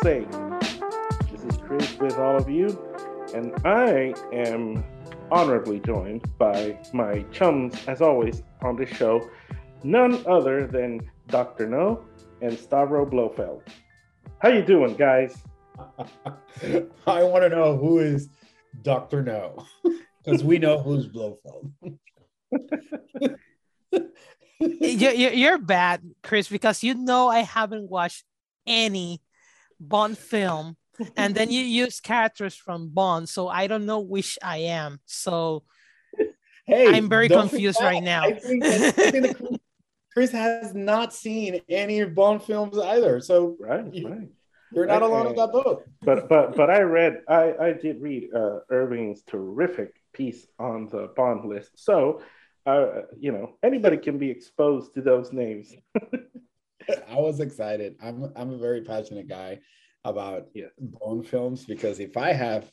For Film's Sake. This is Chris with all of you, and I am honorably joined by my chums, as always, on this show, none other than Dr. No and Stavro Blofeld. How you doing, guys? I want to know who is Dr. No, because we know who's Blofeld. you're bad, Chris, because you know I haven't watched any Bond film, and then you use characters from Bond, so I don't know which I am. So hey, I'm very confused right now. I think, I think Chris has not seen any Bond films either, so right, you, right. You're not alone in that boat. But but but I read I I did read uh, Irving's terrific piece on the Bond list, so uh, you know, anybody can be exposed to those names. I was excited. I'm I'm a very passionate guy about yeah. Bond films because if I have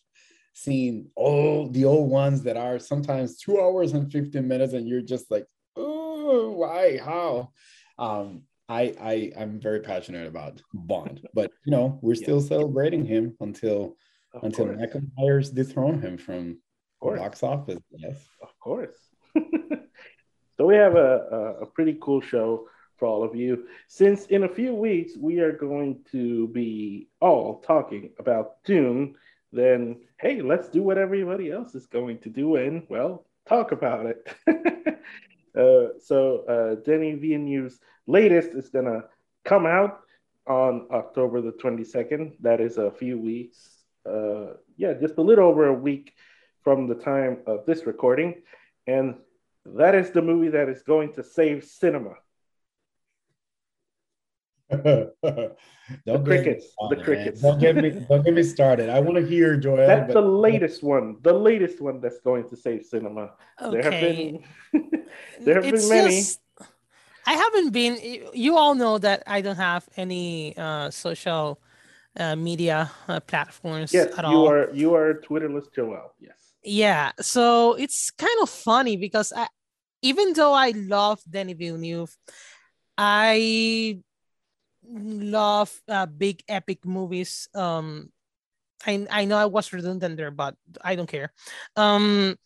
seen all the old ones that are sometimes two hours and 15 minutes and you're just like, oh, why, how? Um, I I I'm very passionate about Bond, but you know we're still celebrating him until of until course. Myers dethrone him from the box office. Yes, of course. so we have a, a, a pretty cool show for all of you. Since in a few weeks we are going to be all talking about Dune, then hey, let's do what everybody else is going to do and well, talk about it. uh, so uh, Denis Villeneuve's latest is gonna come out on October the 22nd. That is a few weeks. Uh, yeah, just a little over a week from the time of this recording. And that is the movie that is going to save cinema. the crickets. the crickets. Don't get me don't get me started. I want to hear Joel. That's but... the latest one. The latest one that's going to save cinema. Okay. There have been there have it's been many. Just, I haven't been you all know that I don't have any uh, social uh, media uh, platforms yes, at all. You are you are Twitterless Joel. Yes. Yeah. So it's kind of funny because I even though I love Denis Villeneuve, I love uh, big epic movies. Um, I I know I was redundant there, but I don't care. Um,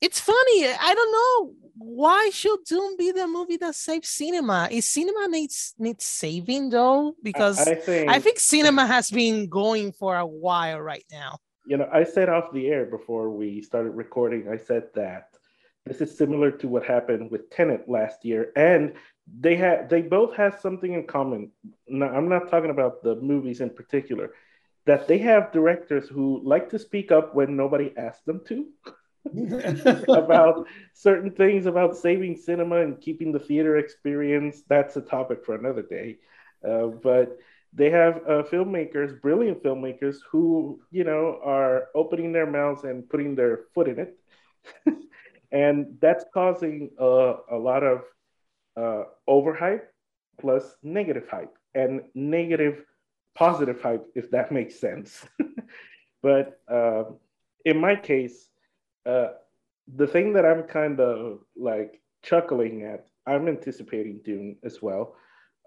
it's funny. I don't know why should Dune be the movie that saves cinema. Is cinema needs needs saving though? Because I, I think I think cinema has been going for a while right now. You know, I said off the air before we started recording. I said that this is similar to what happened with Tenet last year, and they had they both have something in common. Now, I'm not talking about the movies in particular, that they have directors who like to speak up when nobody asks them to. about certain things about saving cinema and keeping the theater experience. That's a topic for another day. Uh, but they have uh, filmmakers, brilliant filmmakers, who you know are opening their mouths and putting their foot in it. and that's causing uh, a lot of uh, overhype plus negative hype. And negative positive hype if that makes sense. But uh, in my case uh, the thing that i'm kind of like chuckling at i'm anticipating dune as well.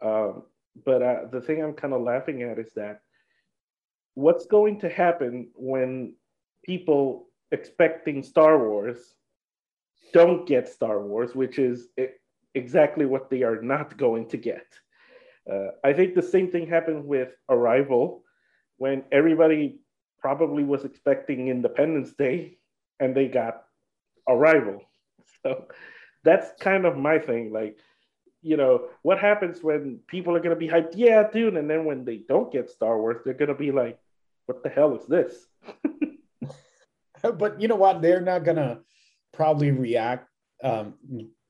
Um, but uh, the thing i'm kind of laughing at is that what's going to happen when people expecting star wars don't get Star Wars, which is exactly what they are not going to get. Uh, I think the same thing happened with Arrival when everybody probably was expecting Independence Day and they got Arrival. So that's kind of my thing. Like, you know, what happens when people are going to be hyped? Yeah, dude. And then when they don't get Star Wars, they're going to be like, what the hell is this? but you know what? They're not going to probably react um,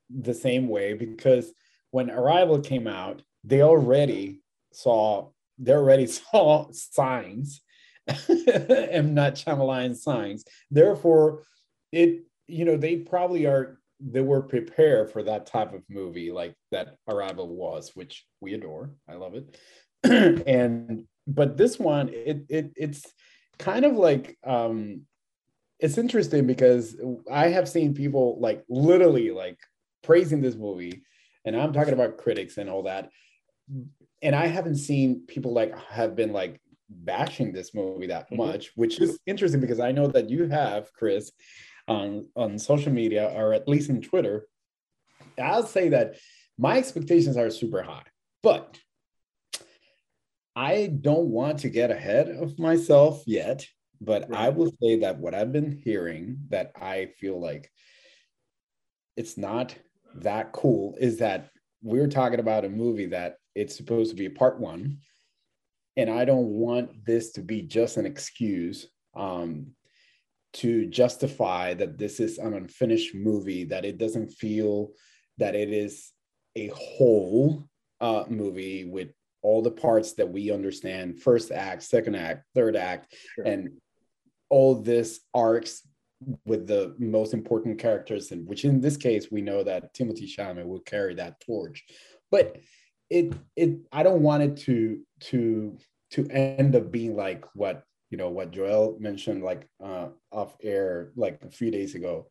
the same way because when Arrival came out, they already saw they already saw signs, M. Not Shyamalan signs. Therefore, it you know they probably are they were prepared for that type of movie like that Arrival was, which we adore. I love it. and but this one, it it it's kind of like um it's interesting because I have seen people like literally like praising this movie, and I'm talking about critics and all that. and I haven't seen people like have been like bashing this movie that Mhm. much, which is interesting because I know that you have, Chris, on on social media or at least on Twitter. I'll say that my expectations are super high, but I don't want to get ahead of myself yet. But I will say that what I've been hearing that I feel like it's not that cool is that we're talking about a movie that it's supposed to be a part one and i don't want this to be just an excuse um, to justify that this is an unfinished movie that it doesn't feel that it is a whole uh, movie with all the parts that we understand first act second act third act Sure. and all this arcs with the most important characters, and which in this case we know that Timothée Chalamet will carry that torch. But it it I don't want it to to to end up being like what you know what Joel mentioned like uh off air like a few days ago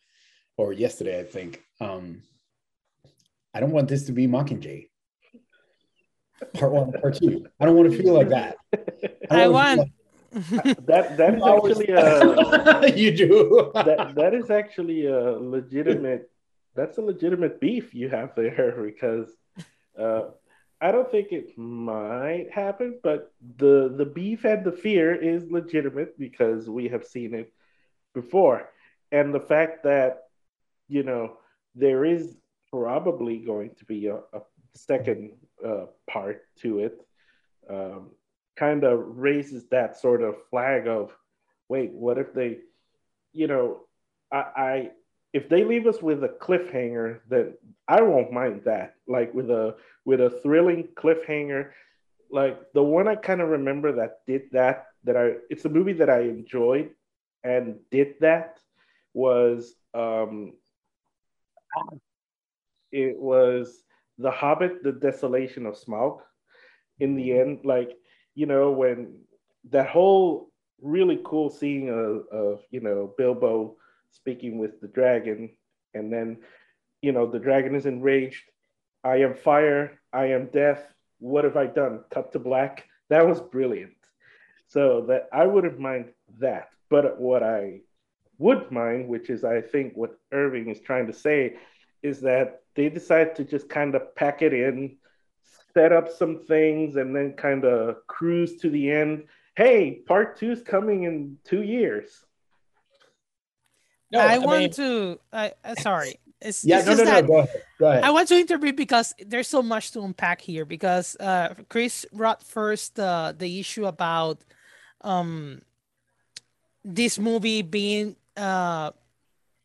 or yesterday I think. Um I don't want this to be Mockingjay. Part one, part two. I don't want to feel like that. I don't want. wanna That that is actually a you do. that that is actually a legitimate that's a legitimate beef you have there because uh, I don't think it might happen, but the the beef and the fear is legitimate because we have seen it before, and the fact that you know there is probably going to be a, a second uh, part to it um, kind of raises that sort of flag of wait what if they you know I, I if they leave us with a cliffhanger then i won't mind that. Like with a with a thrilling cliffhanger. Like the one i kind of remember that did that that i it's a movie that i enjoyed and did that was um it was the hobbit the desolation of smaug. In the end like you know when that whole really cool scene of, of you know bilbo speaking with the dragon and then you know the dragon is enraged. I am fire. I am death. What have i done? Cut to black. That was brilliant. So that i wouldn't mind that. But what i would mind which is i think what irving is trying to say is that they decide to just kind of pack it in set up some things and then kind of cruise to the end hey part two is coming in two years No, I, I want mean- to. I uh, sorry. It's, Yeah, it's no, no, just no. that Go ahead. Go ahead. I want to interview because there's so much to unpack here. Because uh, Chris brought first uh, the issue about um, this movie being uh,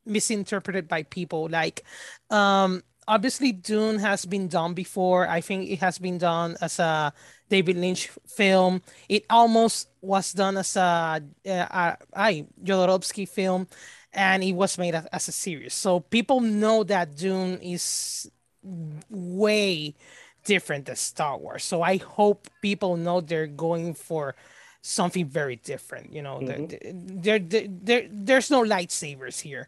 misinterpreted by people. Like, um, obviously, Dune has been done before. I think it has been done as a David Lynch film. It almost was done as a uh, I Jodorowsky film, and it was made as, a series. So people know that Dune is way different than Star Wars. So I hope people know they're going for something very different. You know, Mhm. there, there, there, there, there's no lightsabers here.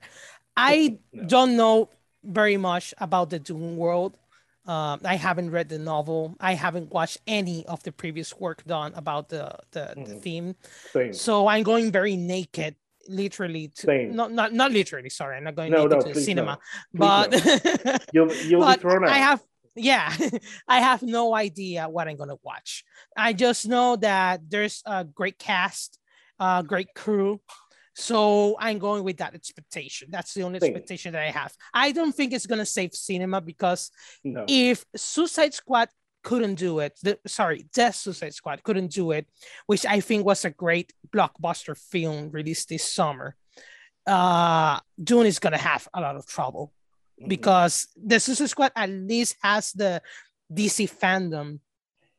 I No. don't know very much about the Dune world. Um, I haven't read the novel. I haven't watched any of the previous work done about the the, the Mhm. theme. Same. So I'm going very naked, literally to Same. not not not literally. Sorry, I'm not going No, no, to the cinema, no. But You'll you'll but be thrown out. I have yeah, I have no idea what I'm gonna watch. I just know that there's a great cast, a great crew. So I'm going with that expectation. That's the only Same. expectation that I have. I don't think it's gonna save cinema because no. if Suicide Squad couldn't do it, the, sorry, Death Suicide Squad couldn't do it, which I think was a great blockbuster film released this summer, uh, Dune is gonna have a lot of trouble Mhm. because the Suicide Squad at least has the DC fandom.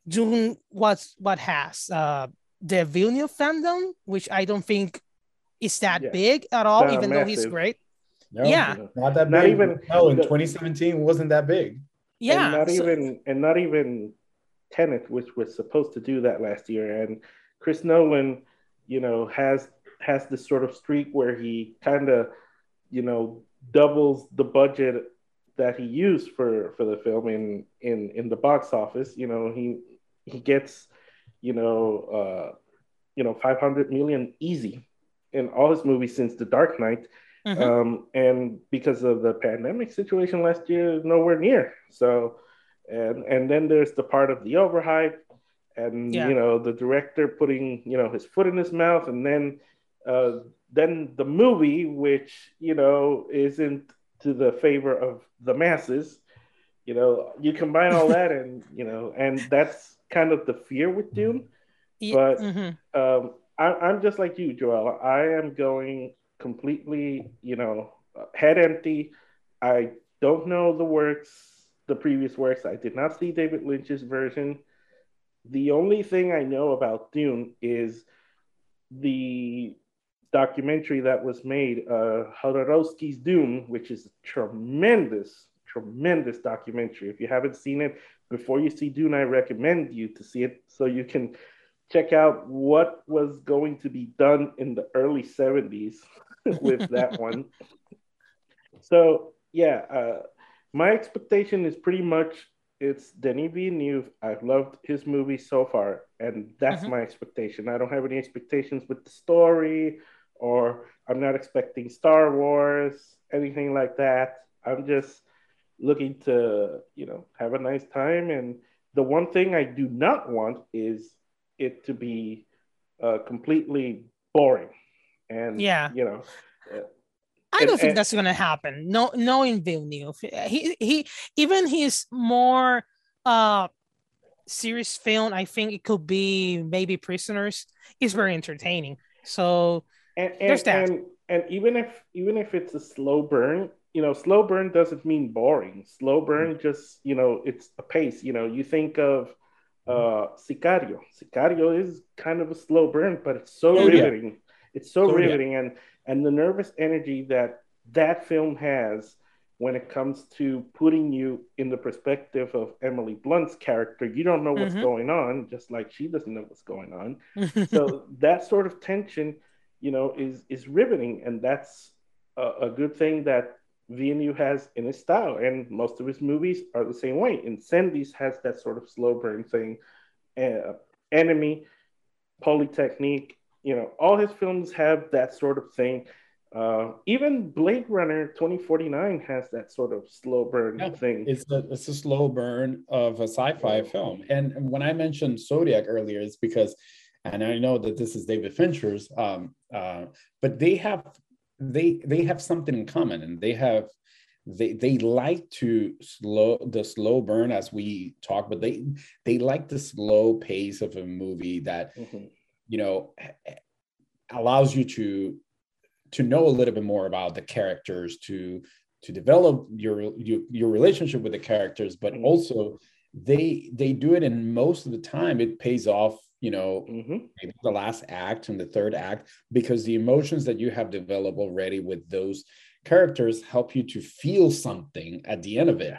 Dune was what has uh, the Villeneuve fandom, which I don't think is that Yeah. big at all, Not even though he's great. No, Yeah. Not that Not big. even- no, in the- 2017 wasn't that big. Yeah, and not so- even and not even Tenet, which was supposed to do that last year. And Chris Nolan, you know, has has this sort of streak where he kind of, you know, doubles the budget that he used for for the film in in in the box office. You know, he he gets you know uh, you know 500 million easy in all his movies since The Dark Knight. Mm-hmm. Um, and because of the pandemic situation last year, nowhere near. So, and and then there's the part of the overhype, and yeah. you know the director putting you know his foot in his mouth, and then uh, then the movie, which you know isn't to the favor of the masses. You know, you combine all that, and you know, and that's kind of the fear with Dune. Yeah. But mm-hmm. um, I, am just like you, Joel. I am going completely, you know, head empty. I don't know the works, the previous works. I did not see David Lynch's version. The only thing I know about Dune is the documentary that was made, uh, Jodorowsky's Dune, which is a tremendous, tremendous documentary. If you haven't seen it, before you see Dune, I recommend you to see it so you can check out what was going to be done in the early 70s with that one. So, yeah, uh, my expectation is pretty much it's Denis Villeneuve. I've loved his movie so far, and that's mm-hmm. my expectation. I don't have any expectations with the story, or I'm not expecting Star Wars, anything like that. I'm just looking to, you know, have a nice time. And the one thing I do not want is it to be uh, completely boring. And yeah, you know, uh, I don't think and, that's going to happen. No, knowing Villeneuve, he he even his more uh serious film, I think it could be maybe Prisoners, is very entertaining. So and, and, there's that. And, and even if even if it's a slow burn, you know, slow burn doesn't mean boring. Slow burn just you know it's a pace. You know, you think of uh, Sicario. Sicario is kind of a slow burn, but it's so oh, riveting. Yeah. It's so, so riveting, yeah. and and the nervous energy that that film has when it comes to putting you in the perspective of Emily Blunt's character. You don't know what's mm-hmm. going on, just like she doesn't know what's going on. so that sort of tension, you know, is is riveting, and that's a, a good thing that Villeneuve has in his style, and most of his movies are the same way. Incendies has that sort of slow burn thing. Uh, Enemy, Polytechnique, you know, all his films have that sort of thing. Uh, even Blade Runner 2049 has that sort of slow burn yeah, thing. It's a, it's a slow burn of a sci-fi film. And when I mentioned Zodiac earlier, it's because, and I know that this is David Fincher's, um, uh, but they have they they have something in common and they have they they like to slow the slow burn as we talk but they they like the slow pace of a movie that mm-hmm. you know allows you to to know a little bit more about the characters to to develop your your, your relationship with the characters but mm-hmm. also they they do it and most of the time it pays off you know mm-hmm. maybe the last act and the third act because the emotions that you have developed already with those characters help you to feel something at the end of it.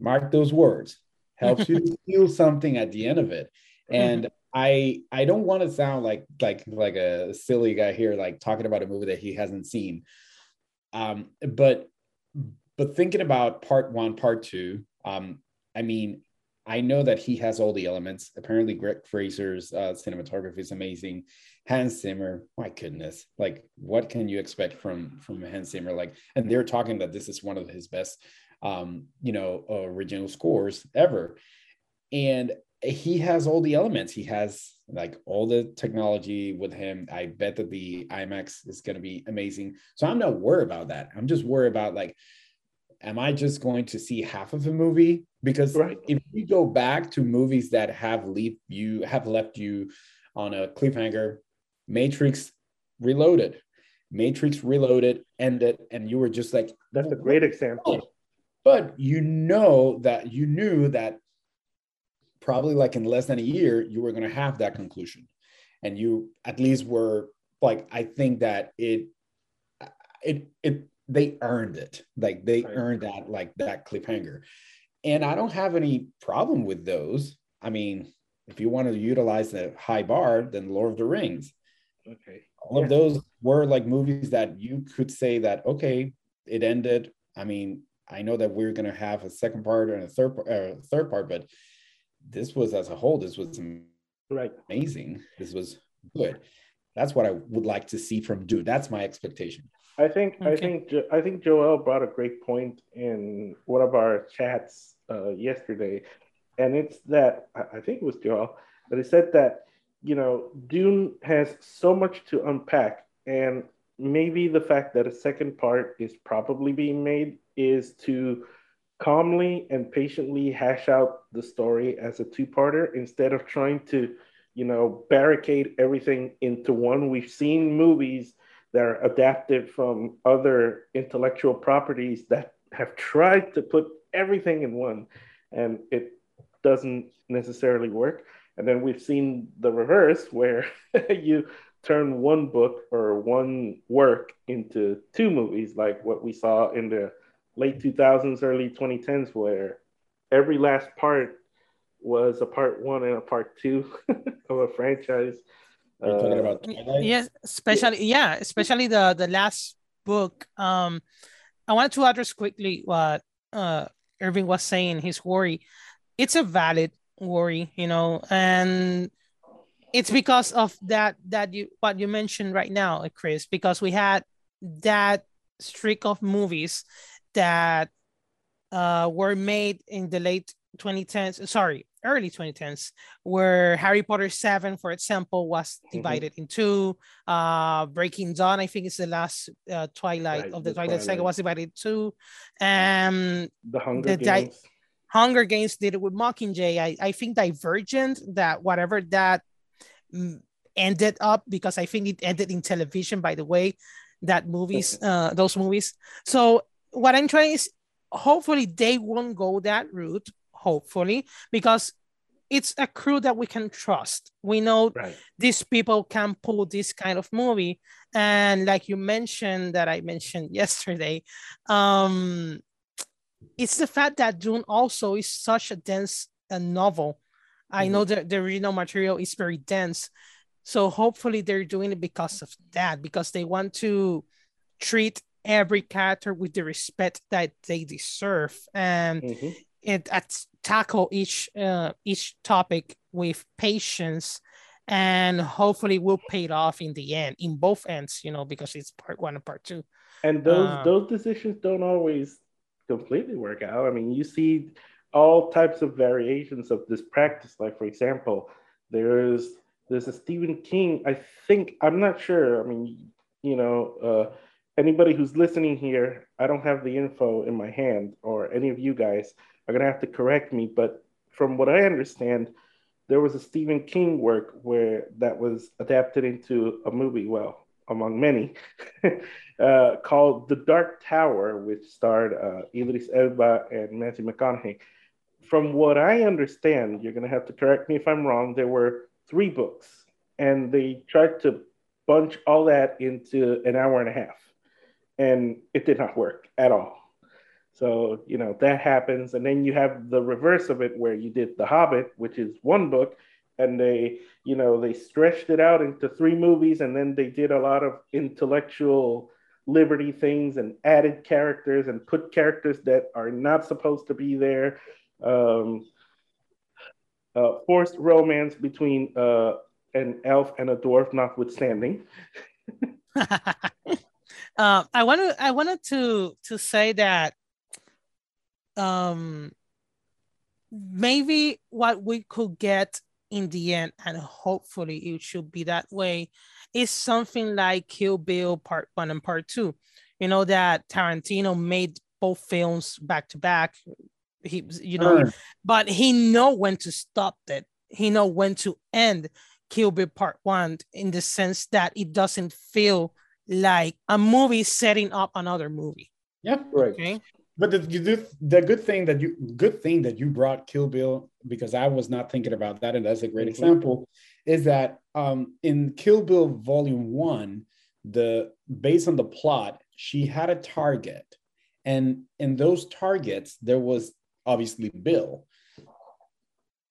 Mark those words. Helps you to feel something at the end of it. And i i don't want to sound like like like a silly guy here like talking about a movie that he hasn't seen. Um but but thinking about part one part two um i mean I know that he has all the elements. Apparently, Greig Fraser's uh, cinematography is amazing. Hans Zimmer, my goodness, like what can you expect from from Hans Zimmer? Like, and they're talking that this is one of his best, um, you know, original scores ever. And he has all the elements. He has like all the technology with him. I bet that the IMAX is going to be amazing. So I'm not worried about that. I'm just worried about like am I just going to see half of a movie? Because right. if you go back to movies that have leave you have left you on a cliffhanger, Matrix Reloaded, Matrix Reloaded ended, and you were just like, "That's a great example." Oh. But you know that you knew that probably like in less than a year you were going to have that conclusion, and you at least were like, I think that it it it they earned it. Like they right. earned that like that cliffhanger. And I don't have any problem with those. I mean, if you want to utilize the high bar, then Lord of the Rings. Okay. All yeah. of those were like movies that you could say that okay, it ended I mean, I know that we're gonna have a second part and a third uh, third part, but this was as a whole, this was right amazing. This was good. That's what I would like to see from Dune. That's my expectation. I think okay. I think I think Joel brought a great point in one of our chats uh, yesterday, and it's that I think it was Joel, but he said that you know Dune has so much to unpack, and maybe the fact that a second part is probably being made is to calmly and patiently hash out the story as a two-parter instead of trying to you know barricade everything into one. We've seen movies that are adapted from other intellectual properties that have tried to put everything in one and it doesn't necessarily work. And then we've seen the reverse where you turn one book or one work into two movies like what we saw in the late 2000s early 2010s where every last part was a part one and a part two of a franchise are you talking about uh, Twilight? Yes, especially yeah, especially the the last book. Um, I wanted to address quickly what uh Irving was saying. His worry, it's a valid worry, you know, and it's because of that that you what you mentioned right now, Chris. Because we had that streak of movies that uh were made in the late 2010s. Sorry, early 2010s where harry potter 7 for example was mm-hmm. divided mm-hmm. in two. Uh breaking dawn i think is the last uh, twilight right, of the, the twilight, twilight. saga was divided two. Um the hunger the games. Di- hunger games did it with mockingjay. I, I think divergent that whatever that mm, ended up because i think it ended in television by the way that movies uh those movies. So what i'm trying is hopefully they won't go that route hopefully, because it's a crew that we can trust. We know right. these people can pull this kind of movie. And like you mentioned, that I mentioned yesterday, um, it's the fact that Dune also is such a dense a novel. I mm-hmm. know that the original material is very dense. So hopefully they're doing it because of that, because they want to treat every character with the respect that they deserve. And mm-hmm it at tackle each uh, each topic with patience and hopefully will pay it off in the end in both ends you know because it's part one and part two. And those um, those decisions don't always completely work out. I mean you see all types of variations of this practice. Like for example there's there's a stephen king i think i'm not sure. I mean you know uh, anybody who's listening here i don't have the info in my hand or any of you guys are going to have to correct me, but from what I understand, there was a Stephen King work where that was adapted into a movie, well, among many, uh, called The Dark Tower, which starred uh, Idris Elba and Matthew McConaughey. From what I understand, you're going to have to correct me if I'm wrong, there were three books, and they tried to bunch all that into an hour and a half, and it did not work at all. So, you know, that happens. And then you have the reverse of it where you did The Hobbit, which is one book, and they, you know, they stretched it out into three movies and then they did a lot of intellectual liberty things and added characters and put characters that are not supposed to be there. Um, uh, forced romance between uh, an elf and a dwarf, notwithstanding. uh, I wanted I wanted to to say that um maybe what we could get in the end and hopefully it should be that way is something like kill bill part one and part two. You know that tarantino made both films back to back. He you know sure. but he know when to stop it. He know when to end kill bill part one in the sense that it doesn't feel like a movie setting up another movie. Yeah right. Okay but the, the good thing that you good thing that you brought Kill Bill because I was not thinking about that, and that's a great mm-hmm. example, is that um, in Kill Bill Volume One, the based on the plot, she had a target, and in those targets there was obviously Bill,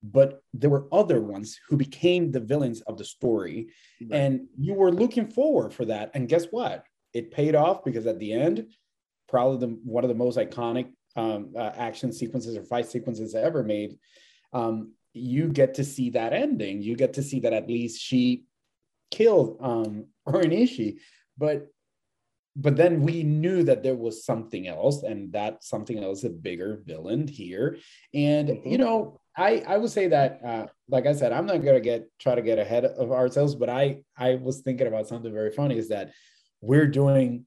but there were other ones who became the villains of the story, right. and you were looking forward for that, and guess what? It paid off because at the end probably the one of the most iconic um, uh, action sequences or fight sequences ever made. Um, you get to see that ending. You get to see that at least she killed um, Onishi, but but then we knew that there was something else, and that something else a bigger villain here. And mm-hmm. you know, I I would say that, uh, like I said, I'm not gonna get try to get ahead of ourselves, but I I was thinking about something very funny is that we're doing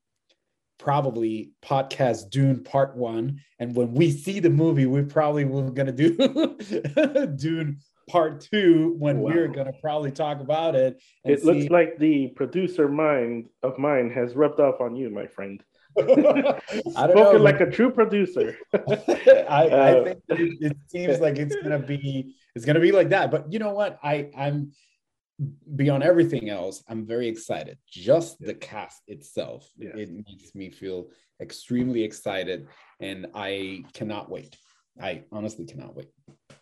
probably podcast Dune Part One, and when we see the movie, we probably we're gonna do Dune part two when wow. we're going to probably talk about it. It see... looks like the producer mind of mine has rubbed off on you, my friend. I don't Spoken know, like a true producer. I, I, uh, think it, it seems like it's gonna be it's gonna be like that. But you know what? I I'm beyond everything else. I'm very excited. Just yeah. the cast itself, yeah. it makes me feel extremely excited, and I cannot wait. I honestly cannot wait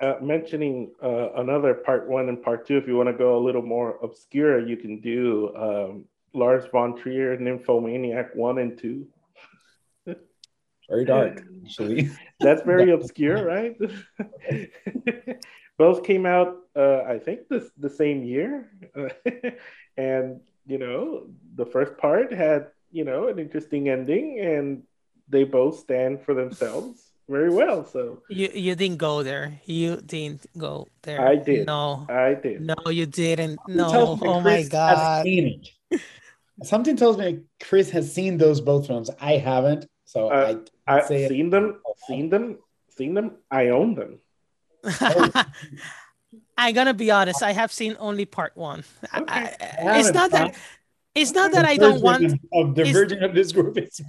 uh, mentioning uh, another part one and part two, if you want to go a little more obscure, you can do um, Lars von Trier, Nymphomaniac one and two. Very dark, actually. That's very obscure, right? Both came out, uh, I think, this the same year, and you know, the first part had you know an interesting ending, and they both stand for themselves very well. So you you didn't go there. You didn't go there. I did. No, I did. No, you didn't. No. Oh my god. Something tells me Chris has seen those both films. I haven't. So uh, I I've seen it. them, seen them, seen them. I own them. I'm gonna be honest. I have seen only part one. Okay. I, I, uh, it's not that. It's not that I don't want of the version of this group.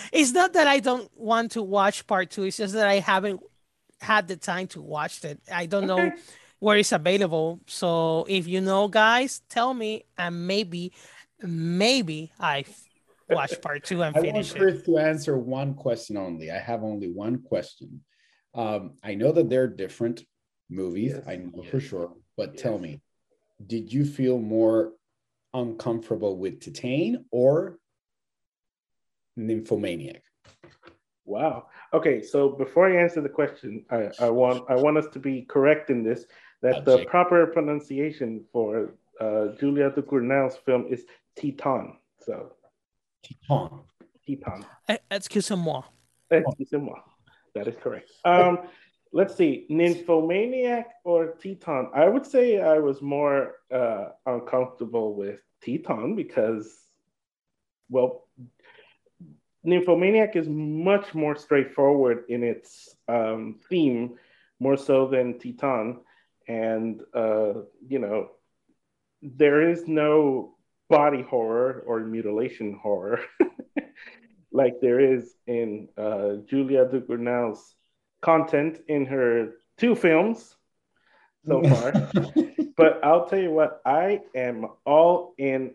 it's not that I don't want to watch part two. It's just that I haven't had the time to watch it. I don't okay. know where it's available. So if you know, guys, tell me, and maybe, maybe I watch part two and I finish want Chris it. to answer one question only. I have only one question. Um, I know that they're different movies. Yes. I know yes. for sure. But yes. tell me, did you feel more uncomfortable with Titane or Nymphomaniac? Wow. Okay, so before I answer the question, I, I want I want us to be correct in this that the proper pronunciation for uh, Julia Ducournau's film is Titan. So Titan. Titan. Eh, excusez-moi. Excusez-moi. That is correct. Um, let's see, Nymphomaniac or Titane. I would say I was more uh, uncomfortable with Titane because, well, Nymphomaniac is much more straightforward in its um, theme, more so than Titane. And, uh, you know, there is no body horror or mutilation horror like there is in uh, Julia Ducournau's content in her two films so far. but I'll tell you what, I am all in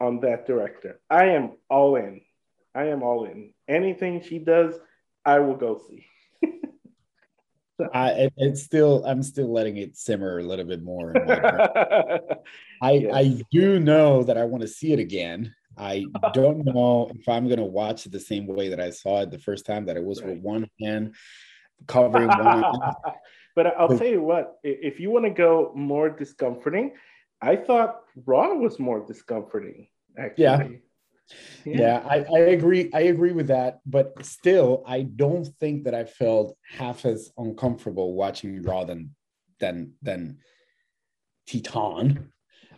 on that director. I am all in. I am all in. Anything she does, I will go see. I it, it's still I'm still letting it simmer a little bit more. I yes. I do know that I want to see it again. I don't know if I'm gonna watch it the same way that I saw it the first time. That it was right. with one hand covering one. but I'll tell you what, if you want to go more discomforting, I thought Raw was more discomforting. Actually. Yeah. Yeah, yeah I, I agree. I agree with that. But still, I don't think that I felt half as uncomfortable watching Raw than than than Titan.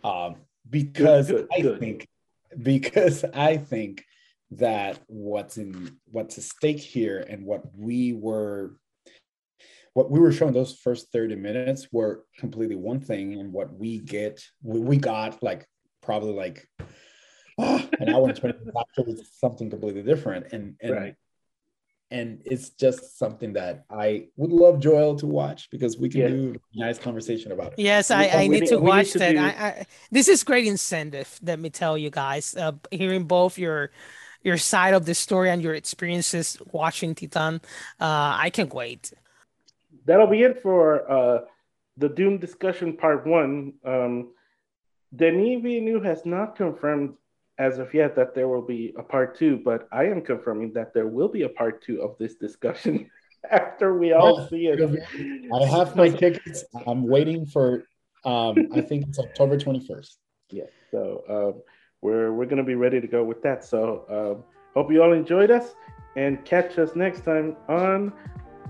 Um, because good, good, I good. think because I think that what's in what's at stake here and what we were what we were showing those first 30 minutes were completely one thing and what we get we got like probably like oh, an hour and 20 minutes after was something completely different and and right. And it's just something that i would love joel to watch because we can yeah. do a nice conversation about it yes i, I need to watch need to that do... I, I, this is great incentive let me tell you guys uh, hearing both your your side of the story and your experiences watching titan uh, i can't wait that'll be it for uh, the Dune discussion part one. Um, Denis Villeneuve has not confirmed as of yet that there will be a part two, but I am confirming that there will be a part two of this discussion after we all Oh, see it. I have my tickets. I'm waiting for. Um, I think it's October 21st. Yeah, so um, we're we're gonna be ready to go with that. So um, hope you all enjoyed us, and catch us next time on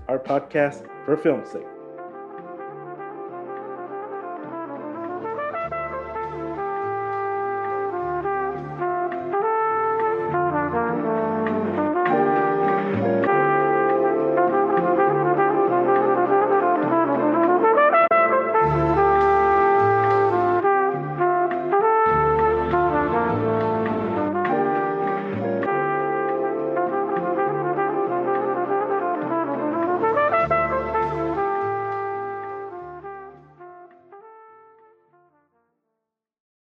our podcast for film's sake.